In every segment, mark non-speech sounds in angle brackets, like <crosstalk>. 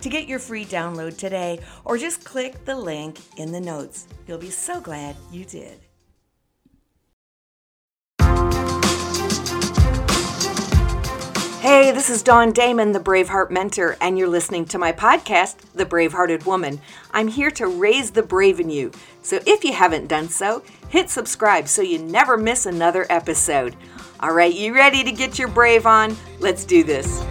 to get your free download today, or just click the link in the notes. You'll be so glad you did. Hey, this is Dawn Damon, the Braveheart Mentor, and you're listening to my podcast, The Bravehearted Woman. I'm here to raise the brave in you. So if you haven't done so, hit subscribe so you never miss another episode. All right, you ready to get your brave on? Let's do this.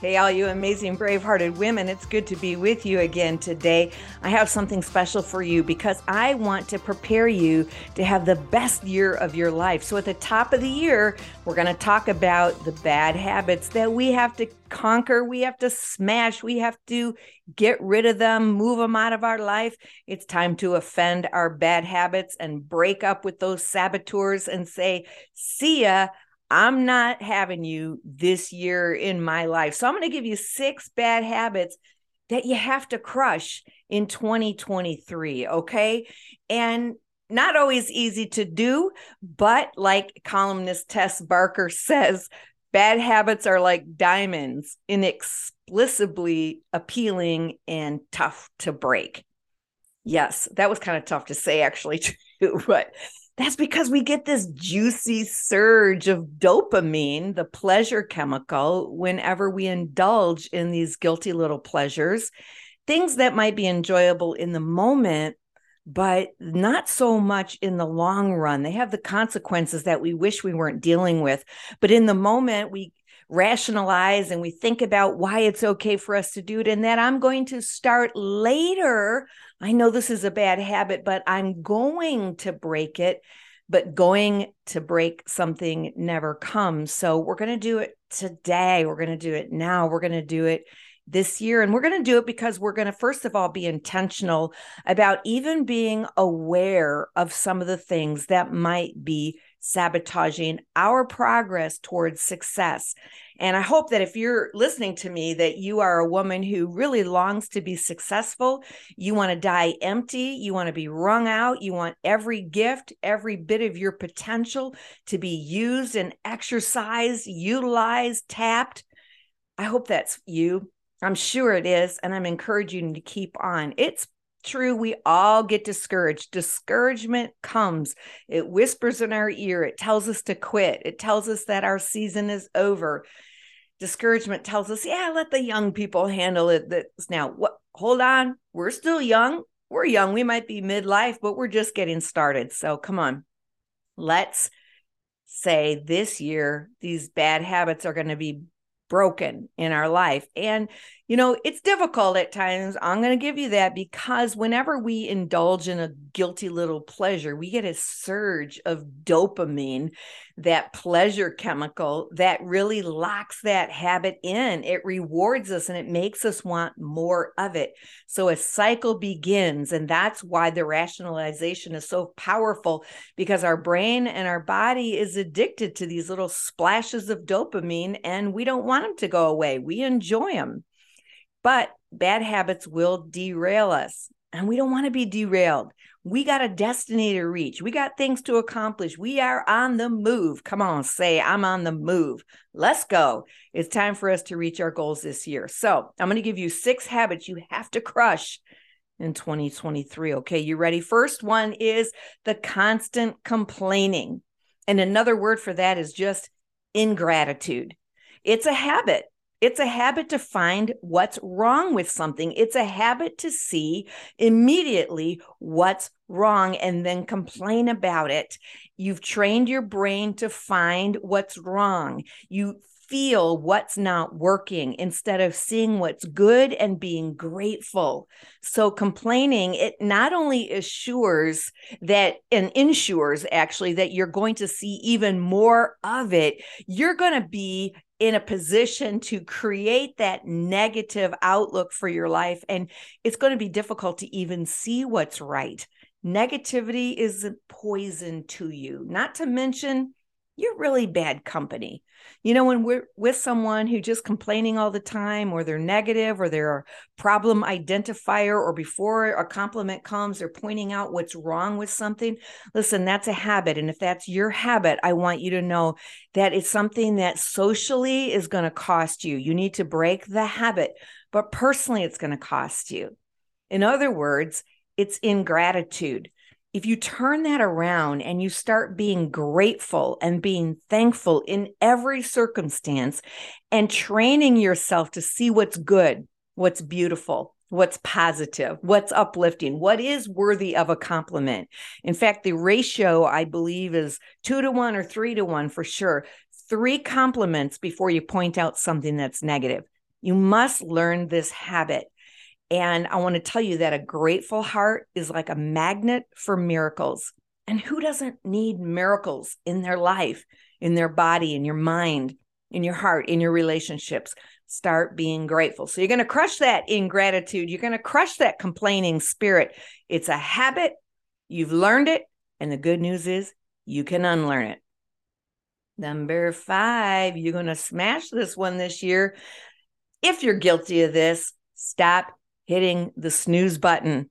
Hey, all you amazing, brave hearted women, it's good to be with you again today. I have something special for you because I want to prepare you to have the best year of your life. So, at the top of the year, we're going to talk about the bad habits that we have to conquer, we have to smash, we have to get rid of them, move them out of our life. It's time to offend our bad habits and break up with those saboteurs and say, See ya. I'm not having you this year in my life. So I'm going to give you six bad habits that you have to crush in 2023. Okay. And not always easy to do, but like columnist Tess Barker <laughs> says, bad habits are like diamonds, inexplicably appealing and tough to break. Yes, that was kind of tough to say, actually, <laughs> too. But that's because we get this juicy surge of dopamine, the pleasure chemical, whenever we indulge in these guilty little pleasures, things that might be enjoyable in the moment, but not so much in the long run. They have the consequences that we wish we weren't dealing with. But in the moment, we rationalize and we think about why it's okay for us to do it and that I'm going to start later I know this is a bad habit, but I'm going to break it. But going to break something never comes. So we're going to do it today. We're going to do it now. We're going to do it this year. And we're going to do it because we're going to, first of all, be intentional about even being aware of some of the things that might be sabotaging our progress towards success. And I hope that if you're listening to me, that you are a woman who really longs to be successful. You want to die empty. You want to be wrung out. You want every gift, every bit of your potential to be used and exercised, utilized, tapped. I hope that's you. I'm sure it is. And I'm encouraging you to keep on. It's true. We all get discouraged. Discouragement comes, it whispers in our ear, it tells us to quit, it tells us that our season is over discouragement tells us, yeah, let the young people handle it. That's now what hold on, we're still young. We're young. We might be midlife, but we're just getting started. So come on. Let's say this year these bad habits are going to be broken in our life. And, you know, it's difficult at times. I'm going to give you that because whenever we indulge in a guilty little pleasure, we get a surge of dopamine, that pleasure chemical that really locks that habit in. It rewards us and it makes us want more of it. So a cycle begins. And that's why the rationalization is so powerful because our brain and our body is addicted to these little splashes of dopamine and we don't want them to go away. We enjoy them. But bad habits will derail us. And we don't want to be derailed. We got a destiny to reach. We got things to accomplish. We are on the move. Come on, say, I'm on the move. Let's go. It's time for us to reach our goals this year. So, I'm going to give you six habits you have to crush in 2023. Okay, you ready? First one is the constant complaining. And another word for that is just ingratitude. It's a habit. It's a habit to find what's wrong with something. It's a habit to see immediately what's wrong and then complain about it. You've trained your brain to find what's wrong. You feel what's not working instead of seeing what's good and being grateful. So complaining, it not only assures that and ensures actually that you're going to see even more of it, you're going to be in a position to create that negative outlook for your life. And it's going to be difficult to even see what's right. Negativity is poison to you, not to mention you're really bad company. You know, when we're with someone who just complaining all the time, or they're negative, or they're a problem identifier, or before a compliment comes, they're pointing out what's wrong with something. Listen, that's a habit. And if that's your habit, I want you to know that it's something that socially is going to cost you. You need to break the habit, but personally, it's going to cost you. In other words, it's ingratitude if you turn that around and you start being grateful and being thankful in every circumstance and training yourself to see what's good, what's beautiful, what's positive, what's uplifting, what is worthy of a compliment. In fact, the ratio, I believe, is two to one or three to one for sure. Three compliments before you point out something that's negative. You must learn this habit. And I want to tell you that a grateful heart is like a magnet for miracles. And who doesn't need miracles in their life, in their body, in your mind, in your heart, in your relationships? Start being grateful. So you're going to crush that ingratitude. You're going to crush that complaining spirit. It's a habit. You've learned it. And the good news is you can unlearn it. Number five, you're going to smash this one this year. If you're guilty of this, stop hitting the snooze button.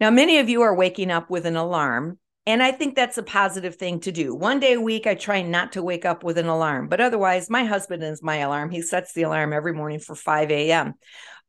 Now, many of you are waking up with an alarm, and I think that's a positive thing to do. One day a week, I try not to wake up with an alarm, but otherwise, my husband is my alarm. He sets the alarm every morning for 5 a.m.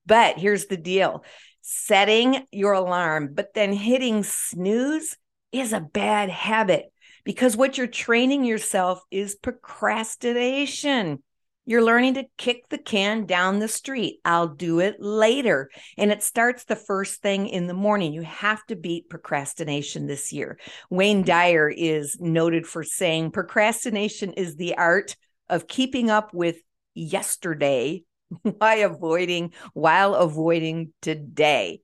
But here's the deal setting your alarm, but then hitting snooze is a bad habit because what you're training yourself is procrastination. You're learning to kick the can down the street. I'll do it later. And it starts the first thing in the morning. You have to beat procrastination this year. Wayne Dyer is noted for saying procrastination is the art of keeping up with yesterday <laughs> while avoiding while avoiding today.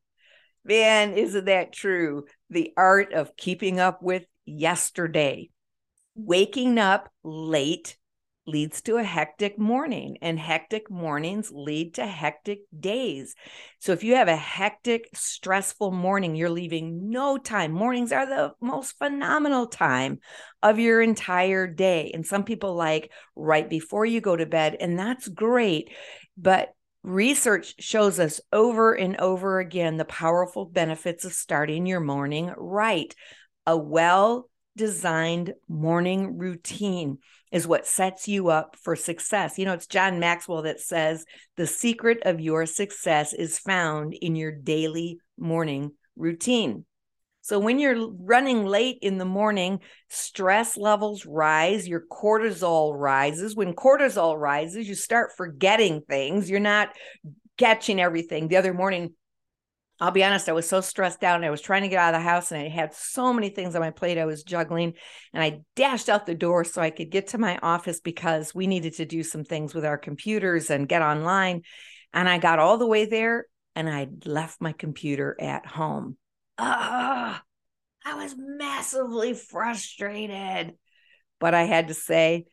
Man, isn't that true? The art of keeping up with yesterday. Waking up late leads to a hectic morning, and hectic mornings lead to hectic days. So, if you have a hectic, stressful morning, you're leaving no time. Mornings are the most phenomenal time of your entire day. And some people like right before you go to bed, and that's great. But Research shows us over and over again the powerful benefits of starting your morning right. A well designed morning routine is what sets you up for success. You know, it's John Maxwell that says the secret of your success is found in your daily morning routine. So when you're running late in the morning, stress levels rise, your cortisol rises. When cortisol rises, you start forgetting things. You're not catching everything. The other morning, I'll be honest, I was so stressed out and I was trying to get out of the house and I had so many things on my plate I was juggling. And I dashed out the door so I could get to my office because we needed to do some things with our computers and get online. And I got all the way there and I left my computer at home. Ah, I was massively frustrated. But I had to say,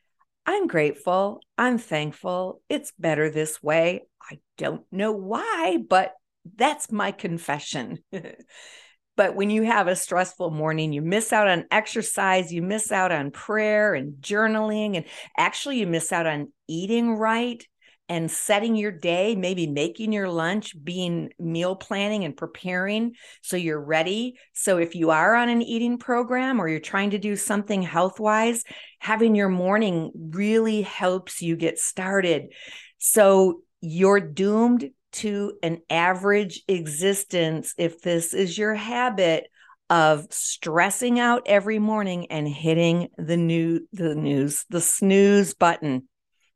I'm grateful. I'm thankful. It's better this way. I don't know why, but that's my confession. <laughs> but when you have a stressful morning, you miss out on exercise, you miss out on prayer and journaling, and actually, you miss out on eating right and setting your day, maybe making your lunch, being meal planning and preparing so you're ready. So, if you are on an eating program or you're trying to do something health wise, having your morning really helps you get started. So, you're doomed to an average existence if this is your habit of stressing out every morning and hitting the new the news the snooze button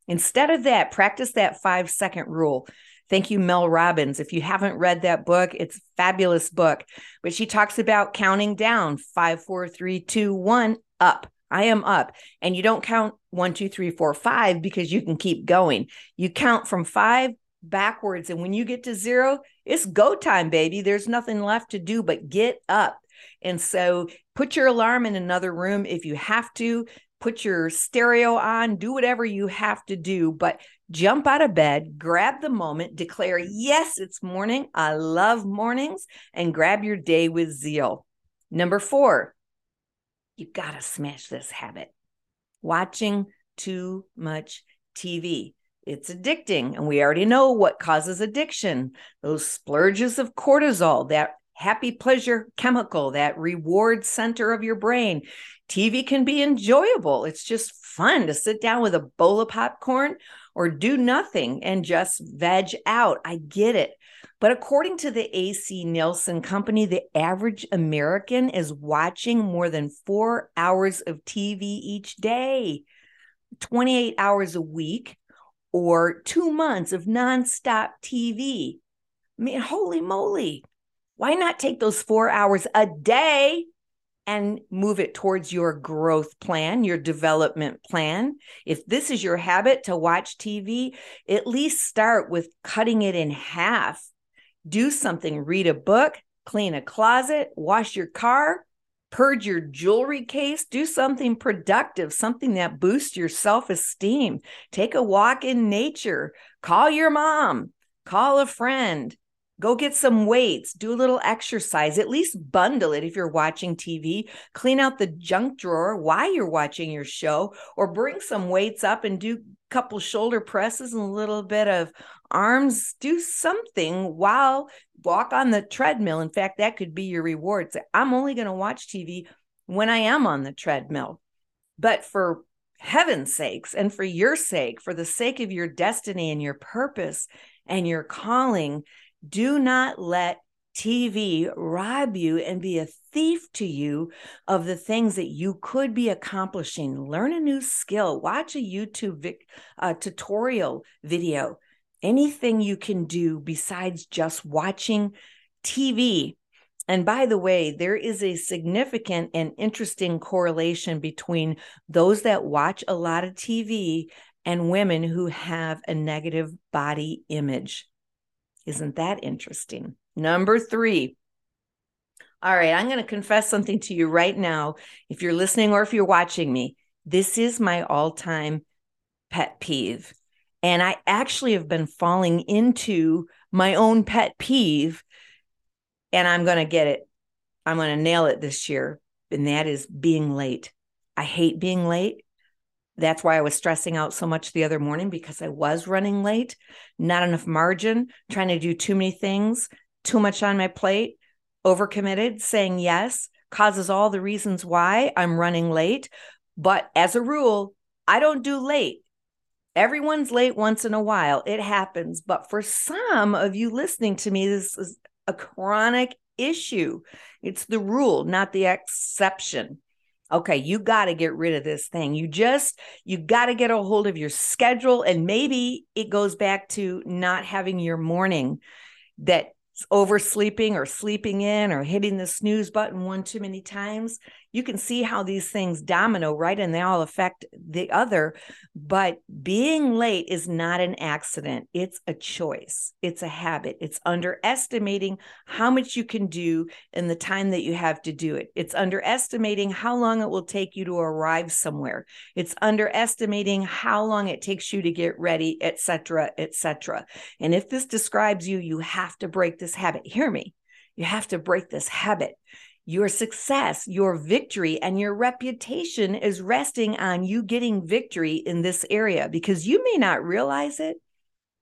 Instead of that, practice that five second rule. Thank you, Mel Robbins. If you haven't read that book, it's a fabulous book. But she talks about counting down five, four, three, two, one, up. I am up. And you don't count one, two, three, four, five because you can keep going. You count from five backwards. And when you get to zero, it's go time, baby. There's nothing left to do but get up. And so put your alarm in another room if you have to put your stereo on, do whatever you have to do, but jump out of bed, grab the moment, declare, Yes, it's morning. I love mornings, and grab your day with zeal. Number four, you got to smash this habit watching too much TV. It's addicting, and we already know what causes addiction those splurges of cortisol, that happy pleasure chemical, that reward center of your brain. TV can be enjoyable. It's just fun to sit down with a bowl of popcorn or do nothing and just veg out. I get it. But according to the AC Nielsen Company, the average American is watching more than four hours of TV each day, 28 hours a week, or two months of nonstop TV. I mean, holy moly. Why not take those four hours a day and move it towards your growth plan, your development plan. If this is your habit to watch TV, at least start with cutting it in half. Do something, read a book, clean a closet, wash your car, purge your jewelry case, do something productive, something that boosts your self esteem. Take a walk in nature, call your mom, call a friend, Go get some weights, do a little exercise, at least bundle it if you're watching TV. Clean out the junk drawer while you're watching your show, or bring some weights up and do a couple shoulder presses and a little bit of arms. Do something while walk on the treadmill. In fact, that could be your reward. Say, I'm only going to watch TV when I am on the treadmill. But for heaven's sakes and for your sake, for the sake of your destiny and your purpose and your calling, do not let TV rob you and be a thief to you of the things that you could be accomplishing. Learn a new skill, watch a YouTube uh, tutorial video, anything you can do besides just watching TV. And by the way, there is a significant and interesting correlation between those that watch a lot of TV and women who have a negative body image. Isn't that interesting? Number three. All right, I'm going to confess something to you right now. If you're listening or if you're watching me, this is my all time pet peeve. And I actually have been falling into my own pet peeve, and I'm going to get it. I'm going to nail it this year. And that is being late. I hate being late. That's why I was stressing out so much the other morning because I was running late, not enough margin, trying to do too many things, too much on my plate, overcommitted, saying yes causes all the reasons why I'm running late. But as a rule, I don't do late. Everyone's late once in a while. It happens. But for some of you listening to me, this is a chronic issue. It's the rule, not the exception okay you got to get rid of this thing you just you got to get a hold of your schedule and maybe it goes back to not having your morning that oversleeping or sleeping in or hitting the snooze button one too many times you can see how these things domino right and they all affect the other but being late is not an accident. It's a choice. It's a habit. It's underestimating how much you can do in the time that you have to do it. It's underestimating how long it will take you to arrive somewhere. It's underestimating how long it takes you to get ready etc etc and if this describes you you have to break this habit. Hear me. You have to break this habit your success, your victory, and your reputation is resting on you getting victory in this area because you may not realize it.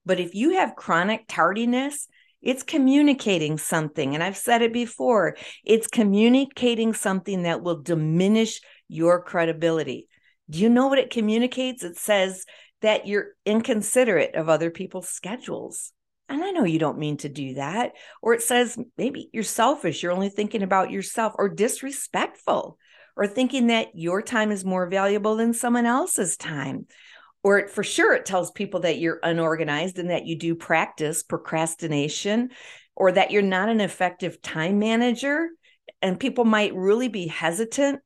But if you have chronic tardiness, it's communicating something. And I've said it before it's communicating something that will diminish your credibility. Do you know what it communicates? It says that you're inconsiderate of other people's schedules. And I know you don't mean to do that. Or it says maybe you're selfish, you're only thinking about yourself, or disrespectful, or thinking that your time is more valuable than someone else's time. or for sure it tells people that you're unorganized and that you do practice procrastination or that you're not an effective time manager and people might really be hesitant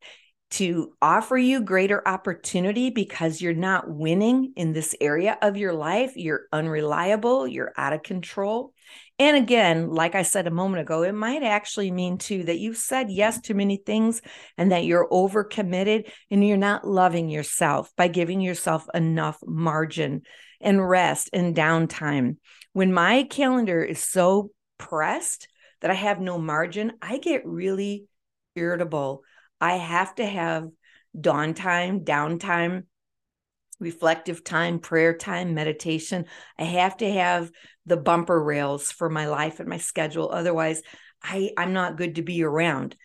to offer you greater opportunity because you're not winning in this area of your life. You're unreliable, you're out of control. And again, like I said a moment ago, it might actually mean too that you've said yes to many things and that you're overcommitted and you're not loving yourself by giving yourself enough margin and rest and downtime. When my calendar is so pressed that I have no margin, I get really irritable I have to have dawn time, downtime, reflective time, prayer time, meditation. I have to have the bumper rails for my life and my schedule. Otherwise, I, I'm not good to be around.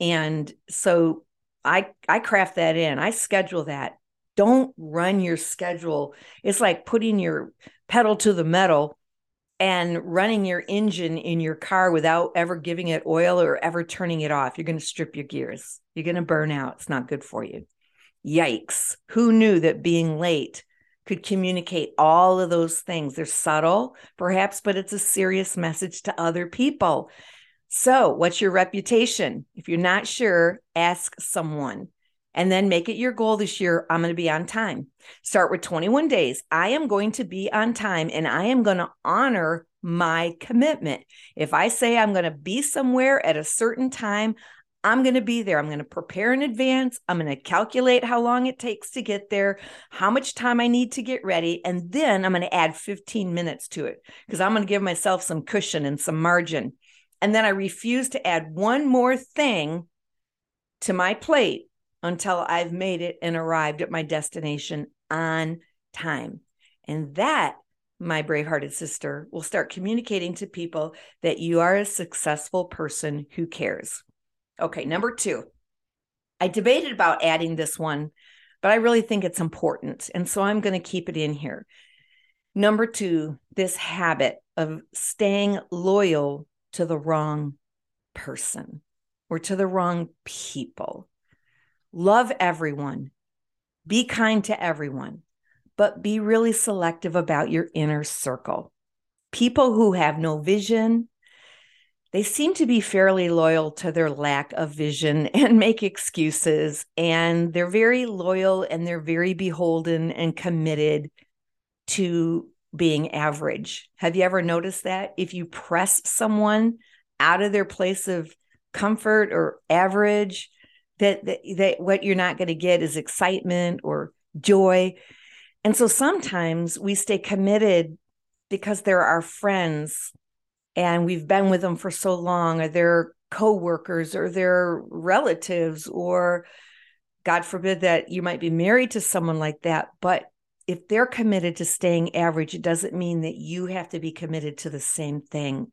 And so I I craft that in. I schedule that. Don't run your schedule. It's like putting your pedal to the metal and running your engine in your car without ever giving it oil or ever turning it off. You're going to strip your gears. You're going to burn out. It's not good for you. Yikes. Who knew that being late could communicate all of those things? They're subtle, perhaps, but it's a serious message to other people. So, what's your reputation? If you're not sure, ask someone and then make it your goal this year. I'm going to be on time. Start with 21 days. I am going to be on time and I am going to honor my commitment. If I say I'm going to be somewhere at a certain time, I'm going to be there. I'm going to prepare in advance. I'm going to calculate how long it takes to get there, how much time I need to get ready. And then I'm going to add 15 minutes to it because I'm going to give myself some cushion and some margin. And then I refuse to add one more thing to my plate until I've made it and arrived at my destination on time. And that, my brave-hearted sister, will start communicating to people that you are a successful person who cares. Okay, number two. I debated about adding this one, but I really think it's important. And so I'm going to keep it in here. Number two, this habit of staying loyal to the wrong person or to the wrong people. Love everyone, be kind to everyone, but be really selective about your inner circle. People who have no vision, they seem to be fairly loyal to their lack of vision <laughs> and make excuses. And they're very loyal and they're very beholden and committed to being average. Have you ever noticed that? If you press someone out of their place of comfort or average, that, that, that what you're not going to get is excitement or joy. And so sometimes we stay committed because they're our friends and we've been with them for so long, or they're coworkers or they're relatives, or God forbid that you might be married to someone like that. But if they're committed to staying average, it doesn't mean that you have to be committed to the same thing.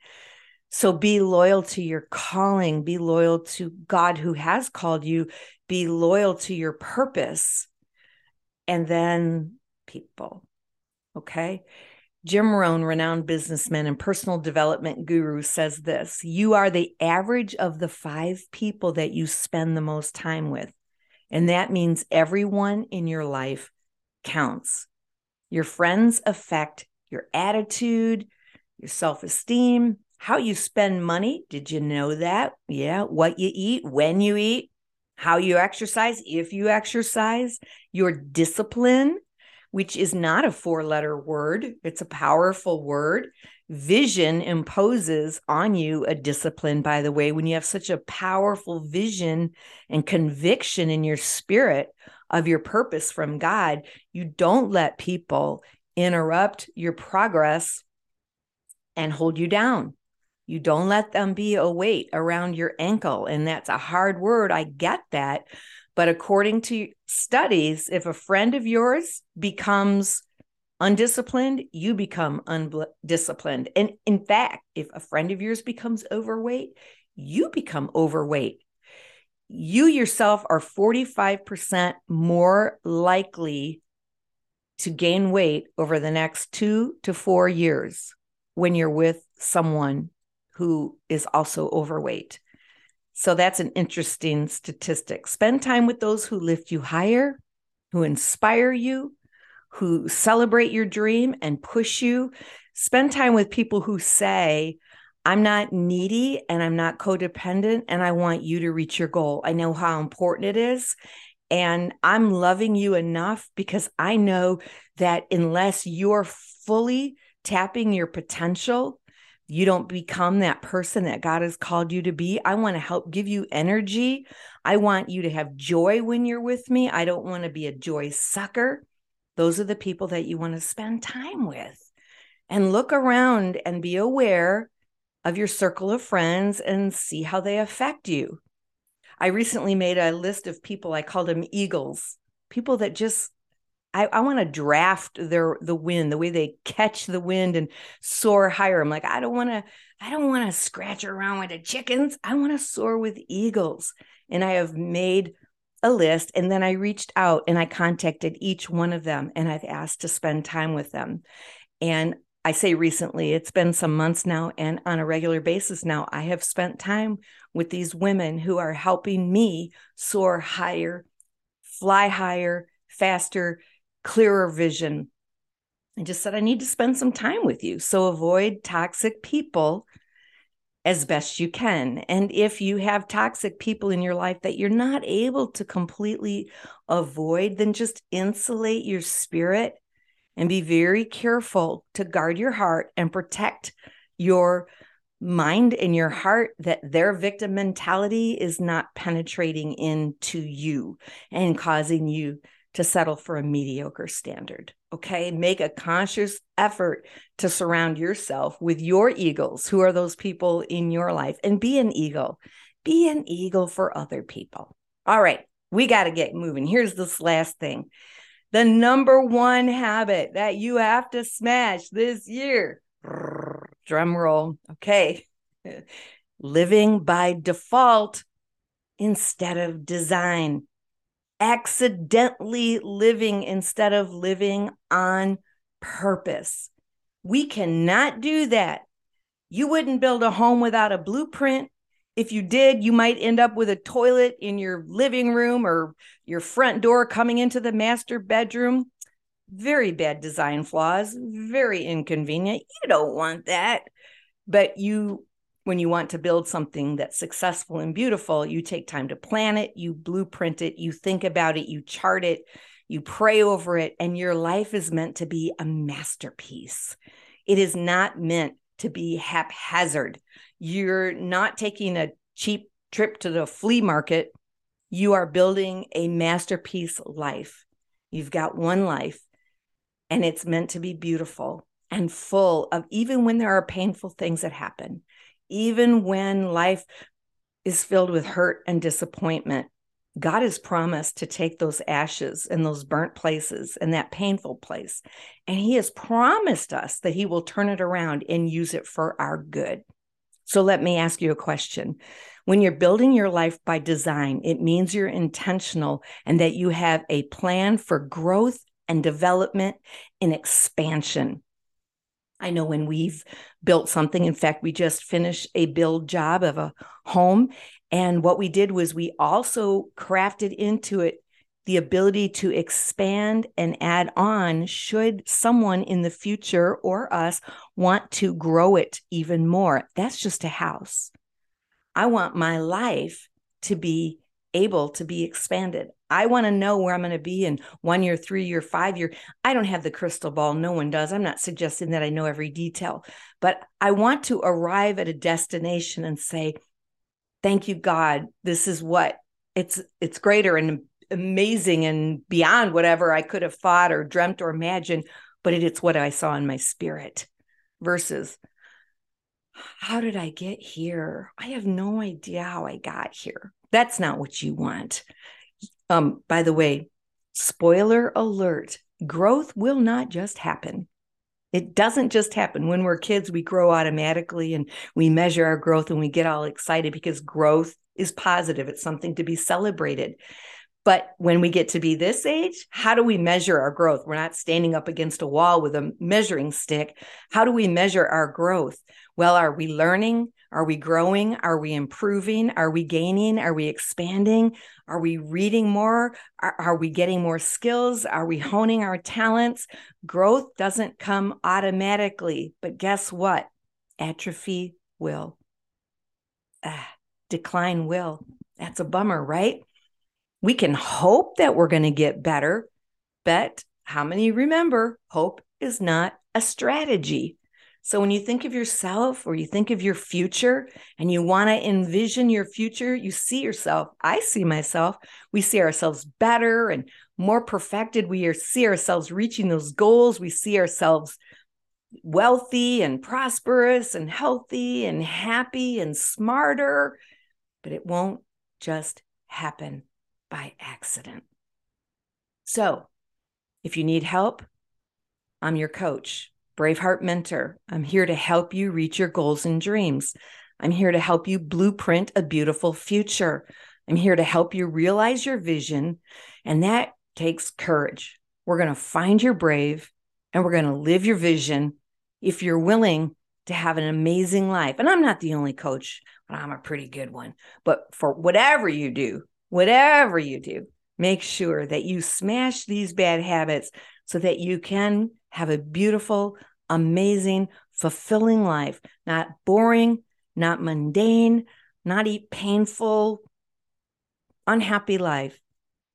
So be loyal to your calling, be loyal to God who has called you, be loyal to your purpose, and then people. Okay. Jim Rohn, renowned businessman and personal development guru, says this You are the average of the five people that you spend the most time with. And that means everyone in your life counts. Your friends affect your attitude, your self esteem, how you spend money. Did you know that? Yeah. What you eat, when you eat, how you exercise, if you exercise, your discipline, which is not a four letter word, it's a powerful word. Vision imposes on you a discipline, by the way, when you have such a powerful vision and conviction in your spirit of your purpose from God, you don't let people interrupt your progress and hold you down. You don't let them be a weight around your ankle. And that's a hard word. I get that. But according to studies, if a friend of yours becomes undisciplined, you become undisciplined. And in fact, if a friend of yours becomes overweight, you become overweight. You yourself are 45% more likely to gain weight over the next two to four years when you're with someone who is also overweight. So that's an interesting statistic. Spend time with those who lift you higher, who inspire you, who celebrate your dream and push you. Spend time with people who say, I'm not needy and I'm not codependent, and I want you to reach your goal. I know how important it is. And I'm loving you enough because I know that unless you're fully tapping your potential, you don't become that person that God has called you to be. I want to help give you energy. I want you to have joy when you're with me. I don't want to be a joy sucker. Those are the people that you want to spend time with. And look around and be aware of your circle of friends and see how they affect you. I recently made a list of people, I called them eagles, people that just I, I want to draft their the wind, the way they catch the wind and soar higher. I'm like, I don't want to, I don't want to scratch around with the chickens. I want to soar with eagles. And I have made a list and then I reached out and I contacted each one of them and I've asked to spend time with them. And I say recently, it's been some months now, and on a regular basis now, I have spent time with these women who are helping me soar higher, fly higher, faster, clearer vision. I just said, I need to spend some time with you. So avoid toxic people as best you can. And if you have toxic people in your life that you're not able to completely avoid, then just insulate your spirit and be very careful to guard your heart and protect your mind and your heart that their victim mentality is not penetrating into you and causing you to settle for a mediocre standard. Okay. Make a conscious effort to surround yourself with your eagles. Who are those people in your life? And be an eagle. Be an eagle for other people. All right. We got to get moving. Here's this last thing the number one habit that you have to smash this year. Drum roll. Okay. <laughs> Living by default instead of design. Accidentally living instead of living on purpose. We cannot do that. You wouldn't build a home without a blueprint. If you did, you might end up with a toilet in your living room or your front door coming into the master bedroom. Very bad design flaws, very inconvenient. You don't want that. But you, when you want to build something that's successful and beautiful, you take time to plan it, you blueprint it, you think about it, you chart it, you pray over it, and your life is meant to be a masterpiece. It is not meant to be haphazard. You're not taking a cheap trip to the flea market. You are building a masterpiece life. You've got one life, and it's meant to be beautiful and full of, even when there are painful things that happen, even when life is filled with hurt and disappointment. God has promised to take those ashes and those burnt places and that painful place. And He has promised us that He will turn it around and use it for our good. So let me ask you a question. When you're building your life by design, it means you're intentional and that you have a plan for growth and development and expansion. I know when we've built something, in fact, we just finished a build job of a home. And what we did was we also crafted into it the ability to expand and add on should someone in the future or us want to grow it even more. That's just a house. I want my life to be able to be expanded. I want to know where I'm going to be in one year, three year, five year. I don't have the crystal ball. No one does. I'm not suggesting that I know every detail, but I want to arrive at a destination and say, thank you, God. This is what it's, it's greater and amazing and beyond whatever I could have thought or dreamt or imagined, but it, it's what I saw in my spirit versus how did I get here? I have no idea how I got here. That's not what you want. Um, by the way, spoiler alert growth will not just happen. It doesn't just happen. When we're kids, we grow automatically and we measure our growth and we get all excited because growth is positive. It's something to be celebrated. But when we get to be this age, how do we measure our growth? We're not standing up against a wall with a measuring stick. How do we measure our growth? Well, are we learning? Are we growing? Are we improving? Are we gaining? Are we expanding? Are we reading more? Are, are, we getting more skills? Are we honing our talents? Growth doesn't come automatically, but guess what? Atrophy will. Ah, decline will. That's a bummer, right? We can hope that we're going to get better, but how many remember hope is not a strategy? So when you think of yourself or you think of your future and you want to envision your future, you see yourself. I see myself. We see ourselves better and more perfected. We see ourselves reaching those goals. We see ourselves wealthy and prosperous and healthy and happy and smarter, but it won't just happen by accident. So, if you need help, I'm your coach. Braveheart Mentor. I'm here to help you reach your goals and dreams. I'm here to help you blueprint a beautiful future. I'm here to help you realize your vision, and that takes courage. We're going to find your brave and we're going to live your vision if you're willing to have an amazing life. And I'm not the only coach, but I'm a pretty good one. But for whatever you do, whatever you do, make sure that you smash these bad habits so that you can have a beautiful, amazing, fulfilling life, not boring, not mundane, not a painful, unhappy life,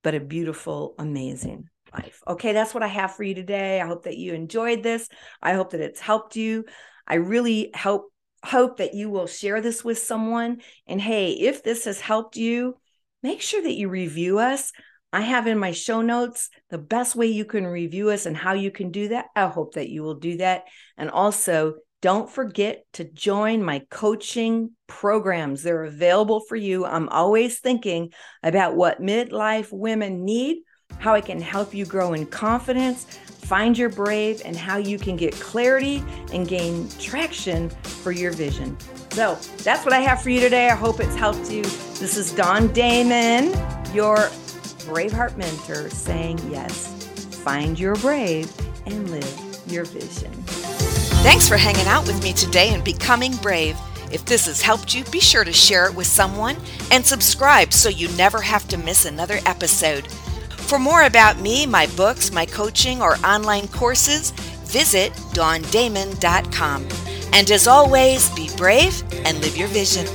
but a beautiful, amazing life. Okay, that's what I have for you today. I hope that you enjoyed this. I hope that it's helped you. I really hope hope that you will share this with someone. And hey, if this has helped you, make sure that you review us. I have in my show notes the best way you can review us and how you can do that. I hope that you will do that. And also, don't forget to join my coaching programs. They're available for you. I'm always thinking about what midlife women need, how I can help you grow in confidence, find your brave, and how you can get clarity and gain traction for your vision. So that's what I have for you today. I hope it's helped you. This is Dawn Damon, your Braveheart Mentor saying yes. Find your brave and live your vision. Thanks for hanging out with me today and becoming brave. If this has helped you, be sure to share it with someone and subscribe so you never have to miss another episode. For more about me, my books, my coaching, or online courses, visit dawndamon.com. And as always, be brave and live your vision.